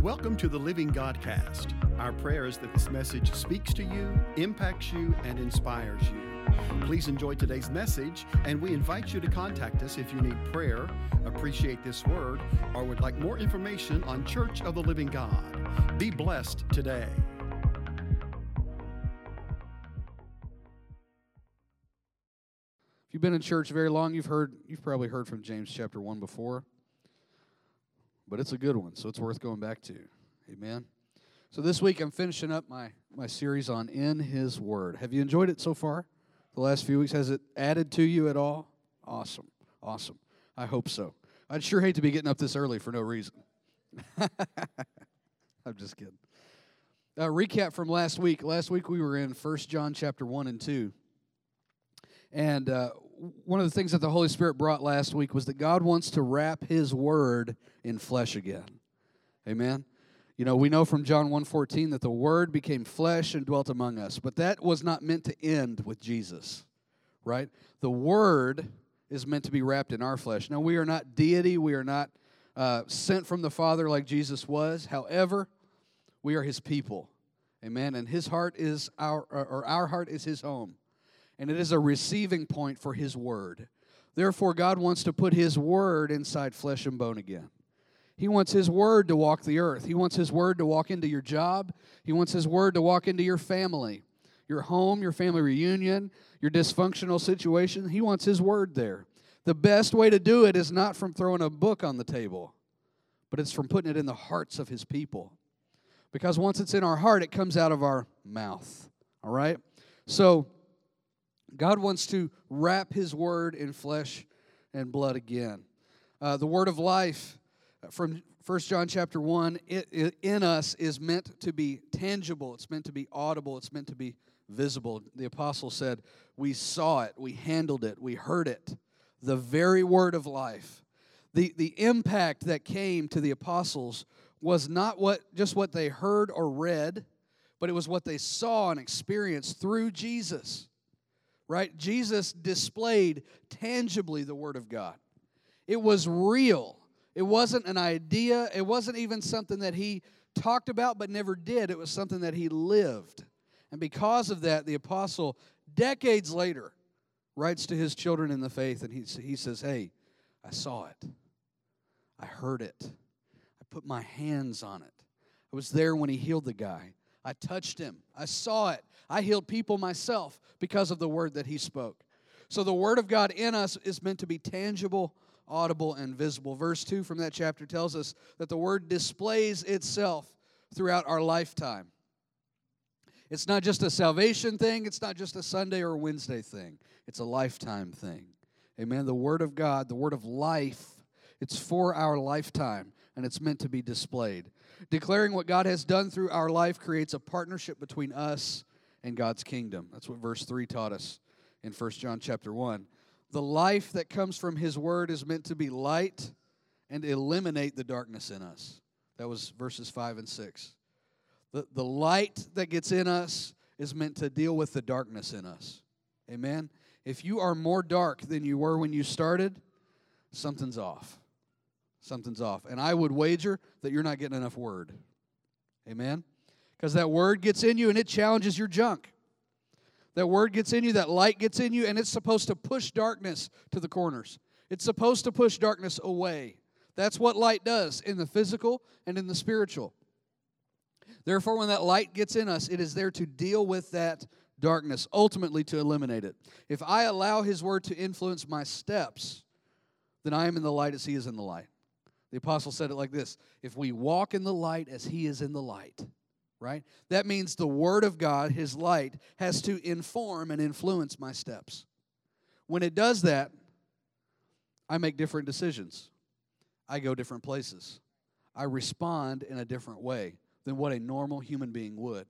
Welcome to the Living Godcast. Our prayer is that this message speaks to you, impacts you, and inspires you. Please enjoy today's message, and we invite you to contact us if you need prayer, appreciate this word, or would like more information on Church of the Living God. Be blessed today. If you've been in church very long, you've heard you've probably heard from James chapter 1 before. But it's a good one, so it's worth going back to. Amen. So this week I'm finishing up my my series on in his word. Have you enjoyed it so far? The last few weeks has it added to you at all? Awesome. Awesome. I hope so. I'd sure hate to be getting up this early for no reason. I'm just kidding. Uh, recap from last week. Last week we were in First John chapter 1 and 2. And uh, one of the things that the Holy Spirit brought last week was that God wants to wrap His Word in flesh again. Amen. You know, we know from John 1:14 that the Word became flesh and dwelt among us, but that was not meant to end with Jesus, right? The Word is meant to be wrapped in our flesh. Now, we are not deity. We are not uh, sent from the Father like Jesus was. However, we are His people. Amen. And His heart is our, or our heart is His home and it is a receiving point for His Word. Therefore, God wants to put His Word inside flesh and bone again. He wants His Word to walk the earth. He wants His Word to walk into your job. He wants His Word to walk into your family, your home, your family reunion, your dysfunctional situation. He wants His Word there. The best way to do it is not from throwing a book on the table, but it's from putting it in the hearts of His people. Because once it's in our heart, it comes out of our mouth. All right? So, God wants to wrap His word in flesh and blood again. Uh, the word of life from 1 John chapter 1 it, it, in us is meant to be tangible, it's meant to be audible, it's meant to be visible. The apostle said, We saw it, we handled it, we heard it. The very word of life. The, the impact that came to the apostles was not what just what they heard or read, but it was what they saw and experienced through Jesus right? Jesus displayed tangibly the Word of God. It was real. It wasn't an idea. It wasn't even something that he talked about but never did. It was something that he lived. And because of that, the apostle, decades later, writes to his children in the faith and he, he says, Hey, I saw it. I heard it. I put my hands on it. I was there when he healed the guy. I touched him. I saw it. I healed people myself because of the word that he spoke. So the word of God in us is meant to be tangible, audible, and visible. Verse 2 from that chapter tells us that the word displays itself throughout our lifetime. It's not just a salvation thing, it's not just a Sunday or Wednesday thing, it's a lifetime thing. Amen. The word of God, the word of life, it's for our lifetime and it's meant to be displayed. Declaring what God has done through our life creates a partnership between us and God's kingdom. That's what verse 3 taught us in 1 John chapter 1. The life that comes from his word is meant to be light and eliminate the darkness in us. That was verses 5 and 6. The, the light that gets in us is meant to deal with the darkness in us. Amen? If you are more dark than you were when you started, something's off something's off. And I would wager that you're not getting enough word. Amen? Because that word gets in you and it challenges your junk. That word gets in you, that light gets in you, and it's supposed to push darkness to the corners. It's supposed to push darkness away. That's what light does in the physical and in the spiritual. Therefore, when that light gets in us, it is there to deal with that darkness, ultimately to eliminate it. If I allow His word to influence my steps, then I am in the light as He is in the light. The apostle said it like this If we walk in the light as he is in the light, right? That means the word of God, his light, has to inform and influence my steps. When it does that, I make different decisions. I go different places. I respond in a different way than what a normal human being would.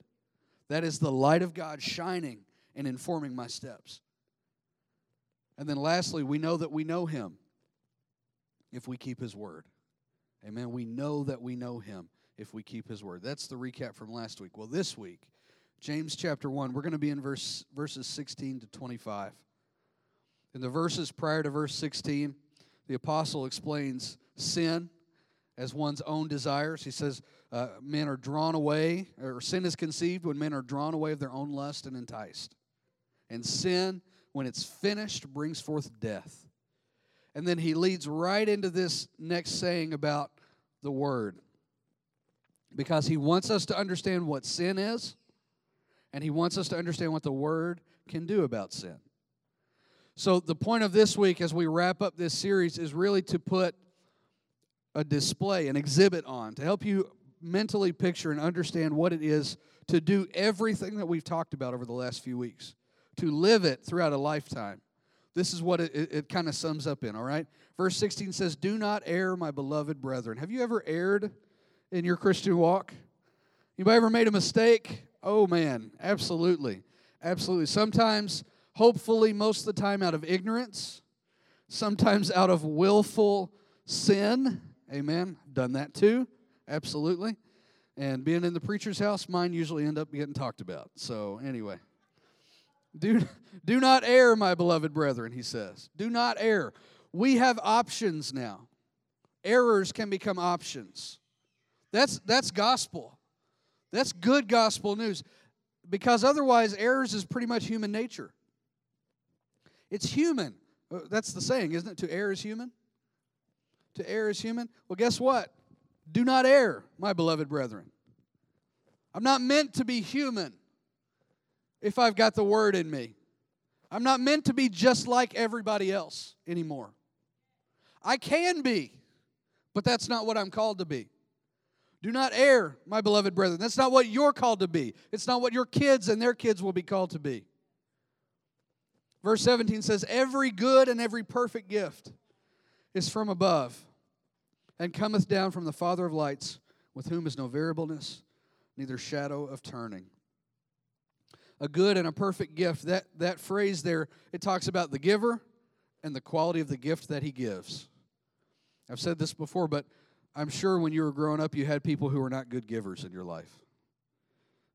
That is the light of God shining and informing my steps. And then lastly, we know that we know him if we keep his word. Amen. We know that we know him if we keep his word. That's the recap from last week. Well, this week, James chapter 1, we're going to be in verse, verses 16 to 25. In the verses prior to verse 16, the apostle explains sin as one's own desires. He says uh, men are drawn away, or sin is conceived when men are drawn away of their own lust and enticed. And sin, when it's finished, brings forth death. And then he leads right into this next saying about the word. Because he wants us to understand what sin is, and he wants us to understand what the word can do about sin. So, the point of this week as we wrap up this series is really to put a display, an exhibit on, to help you mentally picture and understand what it is to do everything that we've talked about over the last few weeks, to live it throughout a lifetime. This is what it, it, it kind of sums up in, all right? Verse 16 says, Do not err, my beloved brethren. Have you ever erred in your Christian walk? Anybody ever made a mistake? Oh, man, absolutely. Absolutely. Sometimes, hopefully, most of the time out of ignorance, sometimes out of willful sin Amen. Done that too. Absolutely. And being in the preacher's house, mine usually end up getting talked about. So, anyway. Do, do not err, my beloved brethren, he says. Do not err. We have options now. Errors can become options. That's, that's gospel. That's good gospel news. Because otherwise, errors is pretty much human nature. It's human. Uh, that's the saying, isn't it? To err is human to err is human? Well, guess what? Do not err, my beloved brethren. I'm not meant to be human if I've got the word in me. I'm not meant to be just like everybody else anymore. I can be, but that's not what I'm called to be. Do not err, my beloved brethren. That's not what you're called to be. It's not what your kids and their kids will be called to be. Verse 17 says, Every good and every perfect gift is from above and cometh down from the Father of lights, with whom is no variableness, neither shadow of turning. A good and a perfect gift, that, that phrase there, it talks about the giver and the quality of the gift that he gives. I've said this before, but I'm sure when you were growing up, you had people who were not good givers in your life.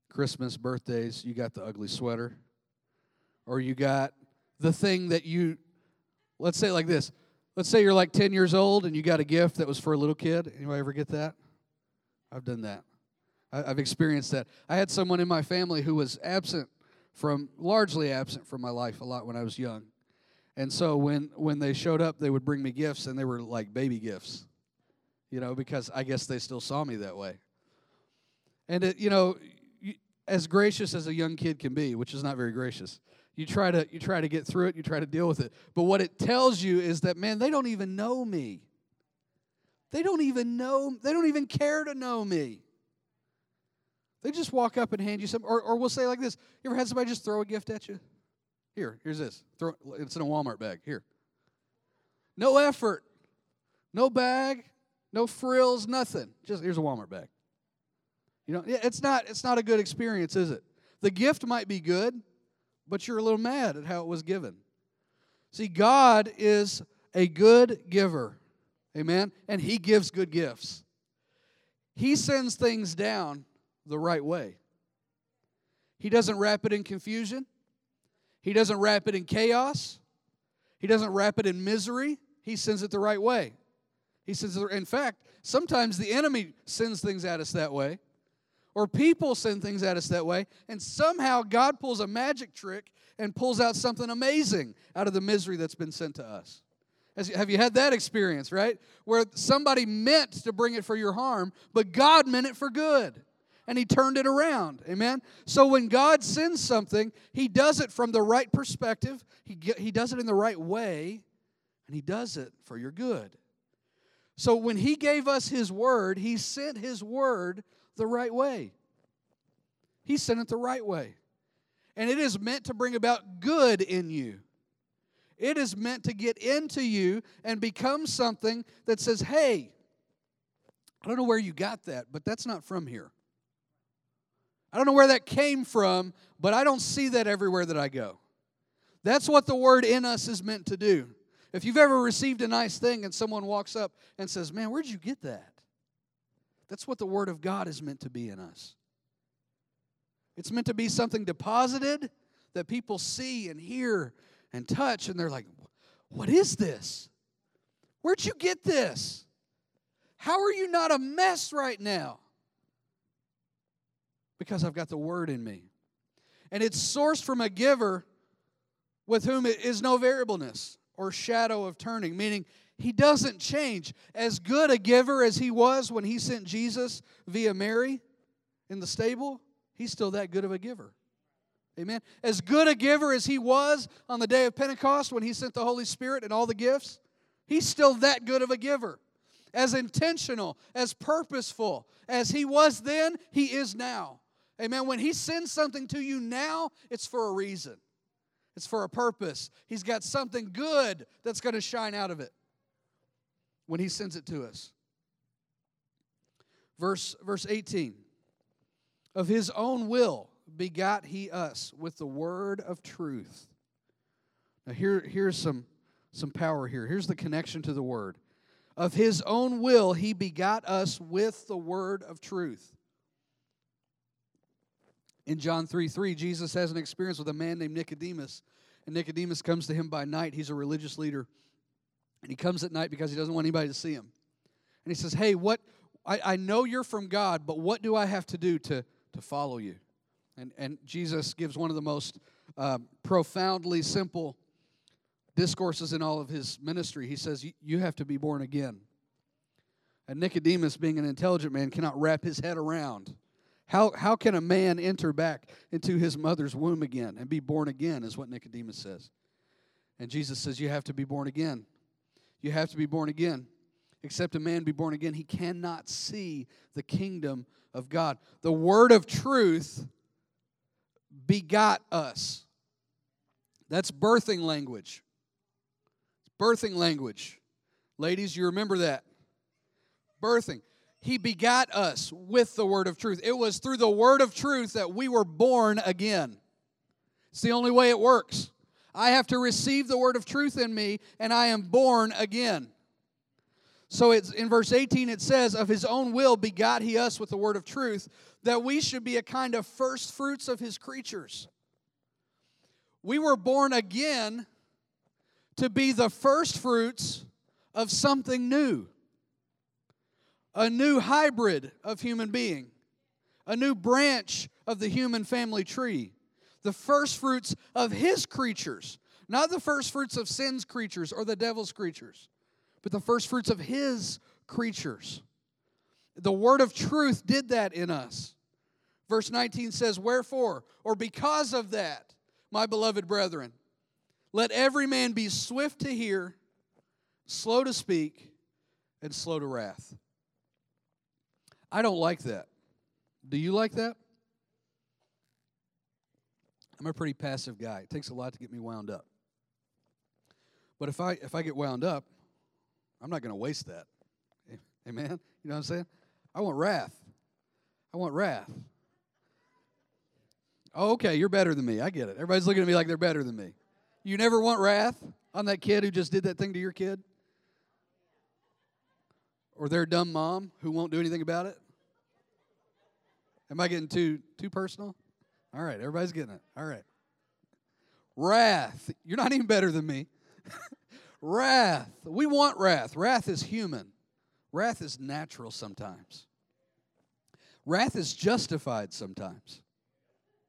Christmas, birthdays, you got the ugly sweater, or you got the thing that you, let's say like this Let's say you're like 10 years old and you got a gift that was for a little kid. Anybody ever get that? I've done that. I've experienced that. I had someone in my family who was absent from, largely absent from my life a lot when I was young. And so when, when they showed up, they would bring me gifts, and they were like baby gifts, you know, because I guess they still saw me that way. And, it, you know, as gracious as a young kid can be, which is not very gracious, you try to you try to get through it you try to deal with it. But what it tells you is that man they don't even know me. They don't even know they don't even care to know me. They just walk up and hand you something or, or we'll say like this. You ever had somebody just throw a gift at you? Here here's this. Throw it's in a walmart bag. Here. No effort. No bag no frills nothing just here's a walmart bag you know it's not it's not a good experience is it the gift might be good but you're a little mad at how it was given. See, God is a good giver. Amen? And He gives good gifts. He sends things down the right way. He doesn't wrap it in confusion, He doesn't wrap it in chaos, He doesn't wrap it in misery. He sends it the right way. He says, in fact, sometimes the enemy sends things at us that way or people send things at us that way, and somehow God pulls a magic trick and pulls out something amazing out of the misery that's been sent to us. have you had that experience, right? Where somebody meant to bring it for your harm, but God meant it for good. And he turned it around. Amen? So when God sends something, he does it from the right perspective, he, he does it in the right way, and he does it for your good. So when he gave us his word, he sent his word the right way. He sent it the right way. And it is meant to bring about good in you. It is meant to get into you and become something that says, hey, I don't know where you got that, but that's not from here. I don't know where that came from, but I don't see that everywhere that I go. That's what the word in us is meant to do. If you've ever received a nice thing and someone walks up and says, Man, where'd you get that? That's what the Word of God is meant to be in us. It's meant to be something deposited that people see and hear and touch, and they're like, What is this? Where'd you get this? How are you not a mess right now? Because I've got the word in me. And it's sourced from a giver with whom it is no variableness or shadow of turning, meaning he doesn't change. As good a giver as he was when he sent Jesus via Mary in the stable, he's still that good of a giver. Amen. As good a giver as he was on the day of Pentecost when he sent the Holy Spirit and all the gifts, he's still that good of a giver. As intentional, as purposeful as he was then, he is now. Amen. When he sends something to you now, it's for a reason, it's for a purpose. He's got something good that's going to shine out of it when he sends it to us. Verse, verse 18 Of his own will begot he us with the word of truth. Now, here, here's some, some power here. Here's the connection to the word. Of his own will, he begot us with the word of truth. In John 3 3, Jesus has an experience with a man named Nicodemus. And Nicodemus comes to him by night. He's a religious leader. And he comes at night because he doesn't want anybody to see him. And he says, Hey, what I, I know you're from God, but what do I have to do to, to follow you? And, and Jesus gives one of the most uh, profoundly simple discourses in all of his ministry. He says, You have to be born again. And Nicodemus, being an intelligent man, cannot wrap his head around. How, how can a man enter back into his mother's womb again and be born again, is what Nicodemus says. And Jesus says, You have to be born again. You have to be born again. Except a man be born again, he cannot see the kingdom of God. The word of truth begot us. That's birthing language. Birthing language. Ladies, you remember that. Birthing. He begot us with the word of truth. It was through the word of truth that we were born again. It's the only way it works. I have to receive the word of truth in me, and I am born again. So it's in verse 18 it says, Of his own will begot he us with the word of truth, that we should be a kind of first fruits of his creatures. We were born again to be the first fruits of something new, a new hybrid of human being, a new branch of the human family tree, the first fruits of his creatures, not the first fruits of sin's creatures or the devil's creatures, but the first fruits of his creatures. The word of truth did that in us. Verse 19 says, Wherefore, or because of that, my beloved brethren, let every man be swift to hear, slow to speak, and slow to wrath. I don't like that. Do you like that? I'm a pretty passive guy. It takes a lot to get me wound up. But if I if I get wound up, I'm not going to waste that. Amen. You know what I'm saying? I want wrath. I want wrath. Oh, okay, you're better than me. I get it. Everybody's looking at me like they're better than me. You never want wrath on that kid who just did that thing to your kid? Or their dumb mom who won't do anything about it? Am I getting too too personal? All right, everybody's getting it. All right. Wrath. You're not even better than me. wrath. We want wrath. Wrath is human. Wrath is natural sometimes. Wrath is justified sometimes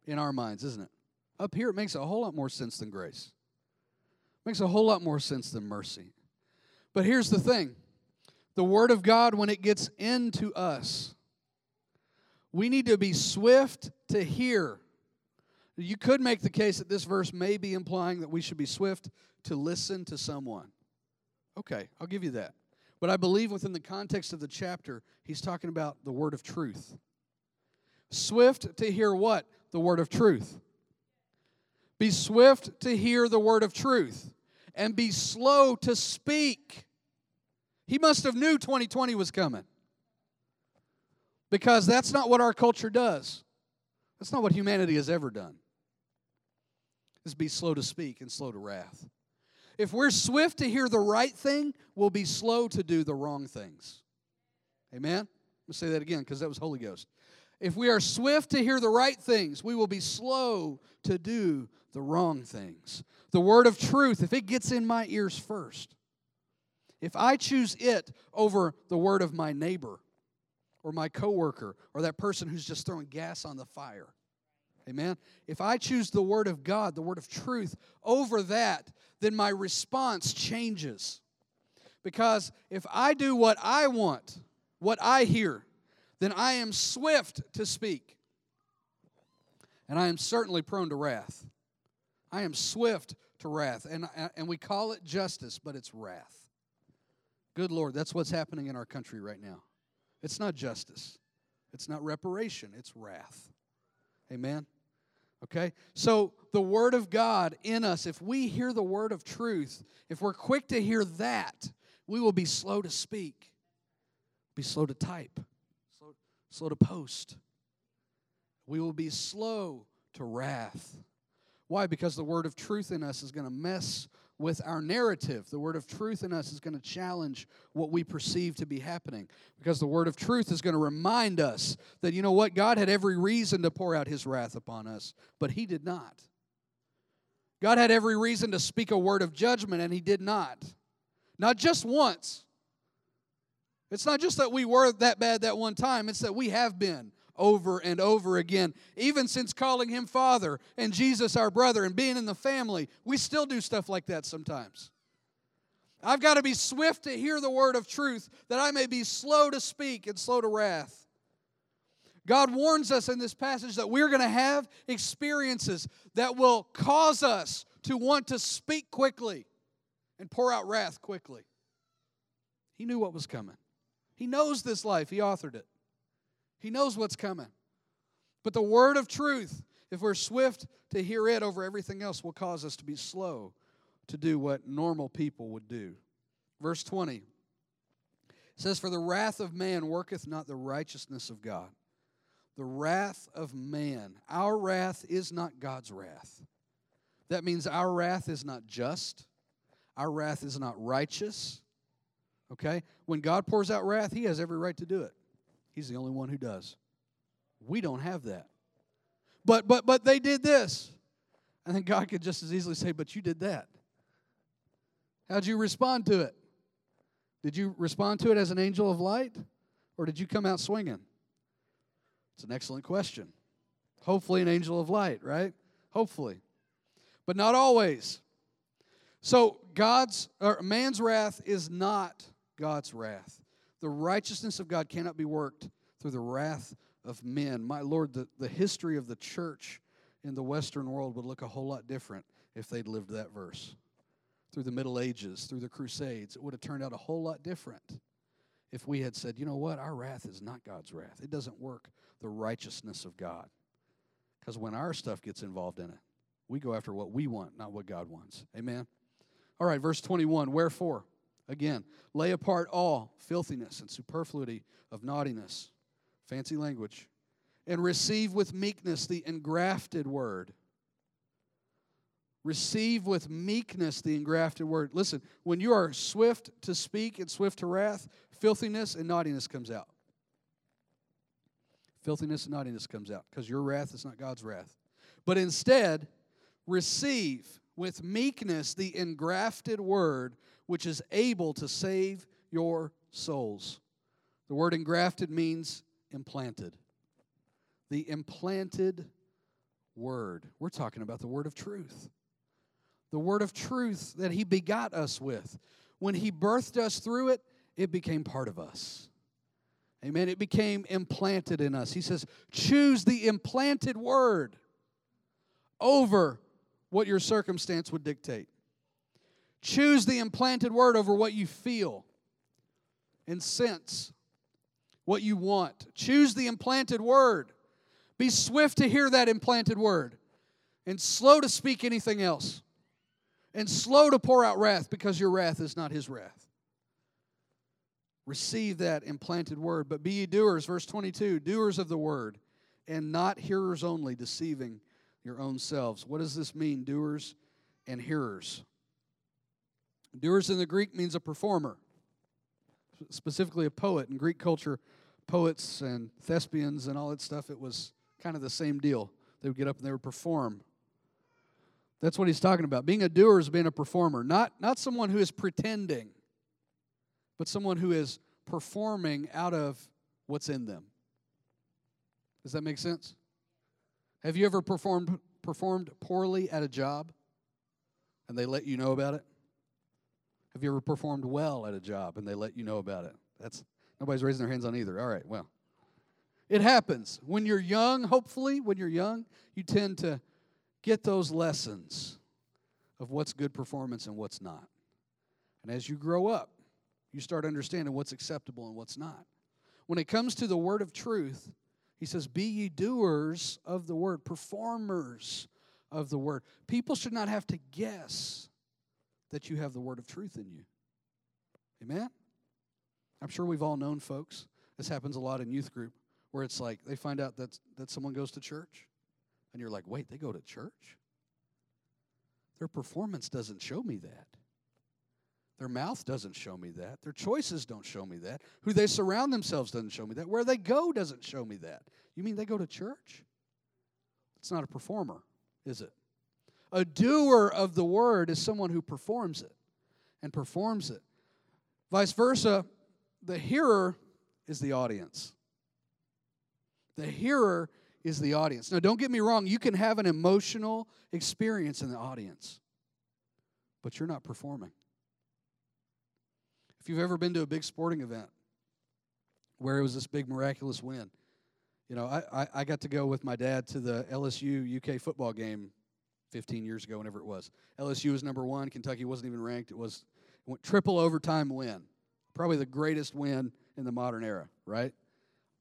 in our minds, isn't it? Up here, it makes a whole lot more sense than grace. It makes a whole lot more sense than mercy. But here's the thing the Word of God, when it gets into us, we need to be swift to hear. You could make the case that this verse may be implying that we should be swift to listen to someone. Okay, I'll give you that. But I believe within the context of the chapter, he's talking about the word of truth. Swift to hear what? the word of truth. Be swift to hear the word of truth and be slow to speak. He must have knew 2020 was coming. Because that's not what our culture does. That's not what humanity has ever done. Is be slow to speak and slow to wrath. If we're swift to hear the right thing, we'll be slow to do the wrong things. Amen? Let me say that again because that was Holy Ghost. If we are swift to hear the right things, we will be slow to do the wrong things. The word of truth, if it gets in my ears first, if I choose it over the word of my neighbor or my coworker or that person who's just throwing gas on the fire, amen, if I choose the word of God, the word of truth over that, then my response changes. Because if I do what I want, what I hear, then I am swift to speak. And I am certainly prone to wrath. I am swift to wrath. And, and we call it justice, but it's wrath. Good Lord, that's what's happening in our country right now. It's not justice, it's not reparation, it's wrath. Amen? Okay? So, the Word of God in us, if we hear the Word of truth, if we're quick to hear that, we will be slow to speak, be slow to type, slow, slow to post. We will be slow to wrath. Why? Because the word of truth in us is going to mess with our narrative. The word of truth in us is going to challenge what we perceive to be happening. Because the word of truth is going to remind us that, you know what, God had every reason to pour out his wrath upon us, but he did not. God had every reason to speak a word of judgment, and he did not. Not just once. It's not just that we were that bad that one time, it's that we have been over and over again. Even since calling him Father and Jesus our brother and being in the family, we still do stuff like that sometimes. I've got to be swift to hear the word of truth that I may be slow to speak and slow to wrath. God warns us in this passage that we're going to have experiences that will cause us to want to speak quickly and pour out wrath quickly. He knew what was coming. He knows this life, He authored it. He knows what's coming. But the word of truth, if we're swift to hear it over everything else, will cause us to be slow to do what normal people would do. Verse 20 says, For the wrath of man worketh not the righteousness of God. The wrath of man. Our wrath is not God's wrath. That means our wrath is not just. Our wrath is not righteous. Okay? When God pours out wrath, He has every right to do it. He's the only one who does. We don't have that. But but but they did this. And then God could just as easily say, But you did that. How'd you respond to it? Did you respond to it as an angel of light? Or did you come out swinging? It's an excellent question. Hopefully, an angel of light, right? Hopefully. But not always. So God's or man's wrath is not God's wrath. The righteousness of God cannot be worked through the wrath of men. My Lord, the, the history of the church in the Western world would look a whole lot different if they'd lived that verse. Through the Middle Ages, through the Crusades, it would have turned out a whole lot different if we had said, you know what, our wrath is not God's wrath. It doesn't work the righteousness of God. Because when our stuff gets involved in it, we go after what we want, not what God wants. Amen. All right, verse 21 Wherefore, again, lay apart all filthiness and superfluity of naughtiness, fancy language, and receive with meekness the engrafted word. Receive with meekness the engrafted word. Listen, when you are swift to speak and swift to wrath, filthiness and naughtiness comes out. Filthiness and naughtiness comes out because your wrath is not God's wrath. But instead, receive with meekness the engrafted word, which is able to save your souls. The word engrafted means implanted. The implanted word. We're talking about the word of truth. The word of truth that he begot us with. When he birthed us through it, it became part of us. Amen. It became implanted in us. He says, choose the implanted word over what your circumstance would dictate. Choose the implanted word over what you feel and sense, what you want. Choose the implanted word. Be swift to hear that implanted word and slow to speak anything else and slow to pour out wrath because your wrath is not his wrath. Receive that implanted word. But be ye doers, verse 22, doers of the word, and not hearers only, deceiving your own selves. What does this mean, doers and hearers? Doers in the Greek means a performer, specifically a poet. In Greek culture, poets and thespians and all that stuff, it was kind of the same deal. They would get up and they would perform. That's what he's talking about. Being a doer is being a performer, not, not someone who is pretending. but someone who is performing out of what's in them. Does that make sense? Have you ever performed performed poorly at a job and they let you know about it? Have you ever performed well at a job and they let you know about it? That's nobody's raising their hands on either. All right, well. It happens. When you're young, hopefully, when you're young, you tend to get those lessons of what's good performance and what's not. And as you grow up, you start understanding what's acceptable and what's not. When it comes to the word of truth, he says, Be ye doers of the word, performers of the word. People should not have to guess that you have the word of truth in you. Amen? I'm sure we've all known folks. This happens a lot in youth group where it's like they find out that, that someone goes to church, and you're like, wait, they go to church? Their performance doesn't show me that. Their mouth doesn't show me that. Their choices don't show me that. Who they surround themselves doesn't show me that. Where they go doesn't show me that. You mean they go to church? It's not a performer, is it? A doer of the word is someone who performs it and performs it. Vice versa, the hearer is the audience. The hearer is the audience. Now, don't get me wrong, you can have an emotional experience in the audience, but you're not performing. If you've ever been to a big sporting event where it was this big miraculous win, you know, I, I, I got to go with my dad to the LSU UK football game 15 years ago, whenever it was. LSU was number one. Kentucky wasn't even ranked. It was triple overtime win. Probably the greatest win in the modern era, right?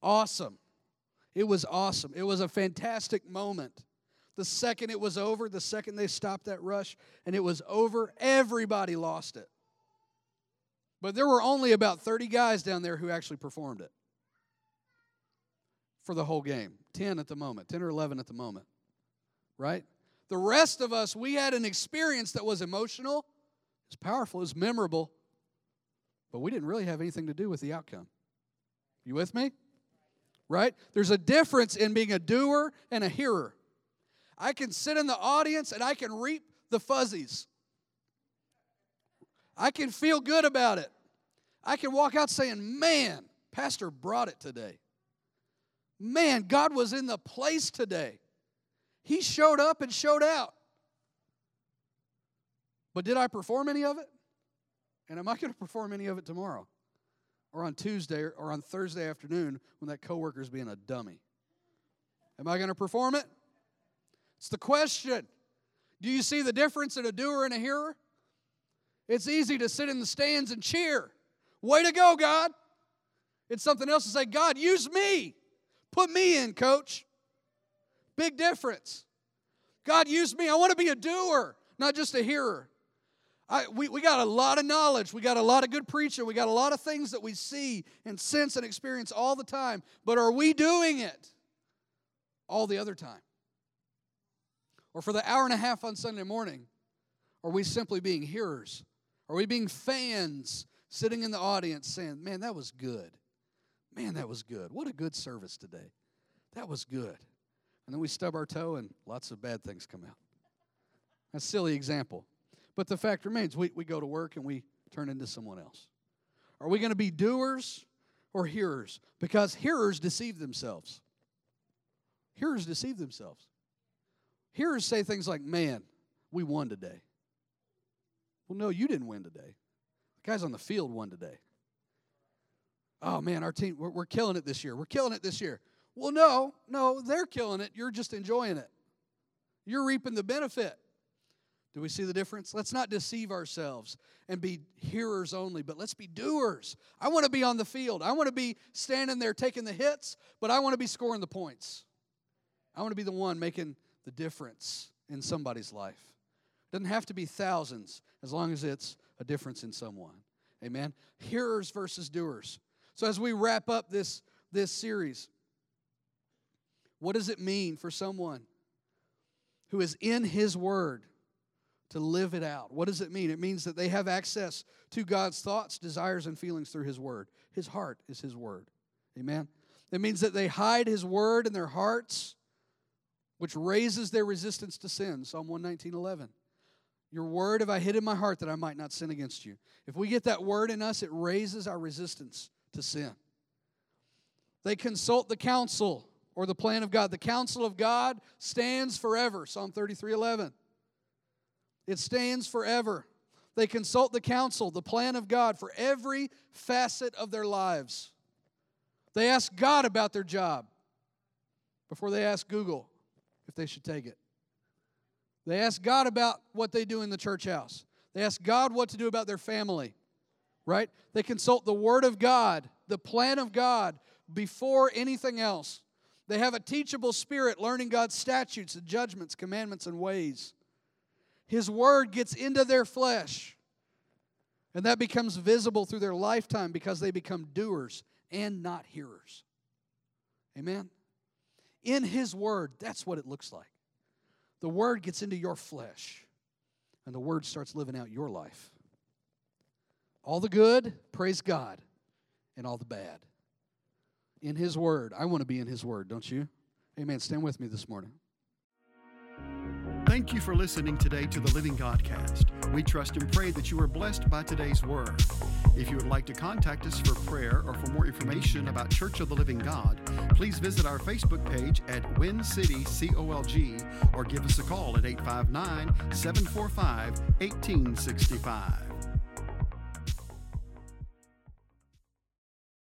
Awesome. It was awesome. It was a fantastic moment. The second it was over, the second they stopped that rush and it was over, everybody lost it. But there were only about 30 guys down there who actually performed it for the whole game 10 at the moment, 10 or 11 at the moment, right? The rest of us, we had an experience that was emotional, it was powerful, it was memorable, but we didn't really have anything to do with the outcome. You with me? right? There's a difference in being a doer and a hearer. I can sit in the audience and I can reap the fuzzies. I can feel good about it. I can walk out saying, Man, Pastor brought it today. Man, God was in the place today. He showed up and showed out. But did I perform any of it? And am I going to perform any of it tomorrow? or on Tuesday or on Thursday afternoon when that coworker is being a dummy? Am I going to perform it? It's the question. Do you see the difference in a doer and a hearer? It's easy to sit in the stands and cheer. Way to go, God. It's something else to say, God, use me. Put me in, coach. Big difference. God, used me. I want to be a doer, not just a hearer. I, we, we got a lot of knowledge. We got a lot of good preaching. We got a lot of things that we see and sense and experience all the time. But are we doing it all the other time? Or for the hour and a half on Sunday morning, are we simply being hearers? Are we being fans sitting in the audience saying, Man, that was good. Man, that was good. What a good service today. That was good. And then we stub our toe and lots of bad things come out. That's a silly example. But the fact remains, we, we go to work and we turn into someone else. Are we going to be doers or hearers? Because hearers deceive themselves. Hearers deceive themselves. Hearers say things like, man, we won today. Well, no, you didn't win today. The guys on the field won today. Oh, man, our team, we're, we're killing it this year. We're killing it this year. Well, no, no, they're killing it. You're just enjoying it. You're reaping the benefit. Do we see the difference? Let's not deceive ourselves and be hearers only, but let's be doers. I want to be on the field. I want to be standing there taking the hits, but I want to be scoring the points. I want to be the one making the difference in somebody's life. It doesn't have to be thousands as long as it's a difference in someone. Amen. Hearers versus doers. So as we wrap up this this series, what does it mean for someone who is in his word to live it out. What does it mean? It means that they have access to God's thoughts, desires, and feelings through His Word. His heart is His Word. Amen? It means that they hide His Word in their hearts, which raises their resistance to sin. Psalm 119 11. Your word have I hid in my heart that I might not sin against you. If we get that word in us, it raises our resistance to sin. They consult the counsel or the plan of God. The counsel of God stands forever. Psalm 33 11. It stands forever. They consult the counsel, the plan of God for every facet of their lives. They ask God about their job before they ask Google if they should take it. They ask God about what they do in the church house. They ask God what to do about their family, right? They consult the Word of God, the plan of God, before anything else. They have a teachable spirit, learning God's statutes and judgments, commandments, and ways. His Word gets into their flesh, and that becomes visible through their lifetime because they become doers and not hearers. Amen? In His Word, that's what it looks like the Word gets into your flesh, and the Word starts living out your life. All the good, praise God, and all the bad. In His Word. I want to be in His Word, don't you? Amen. Stand with me this morning. Thank you for listening today to the Living Godcast. We trust and pray that you are blessed by today's word. If you would like to contact us for prayer or for more information about Church of the Living God, please visit our Facebook page at Win City COLG or give us a call at 859 745 1865.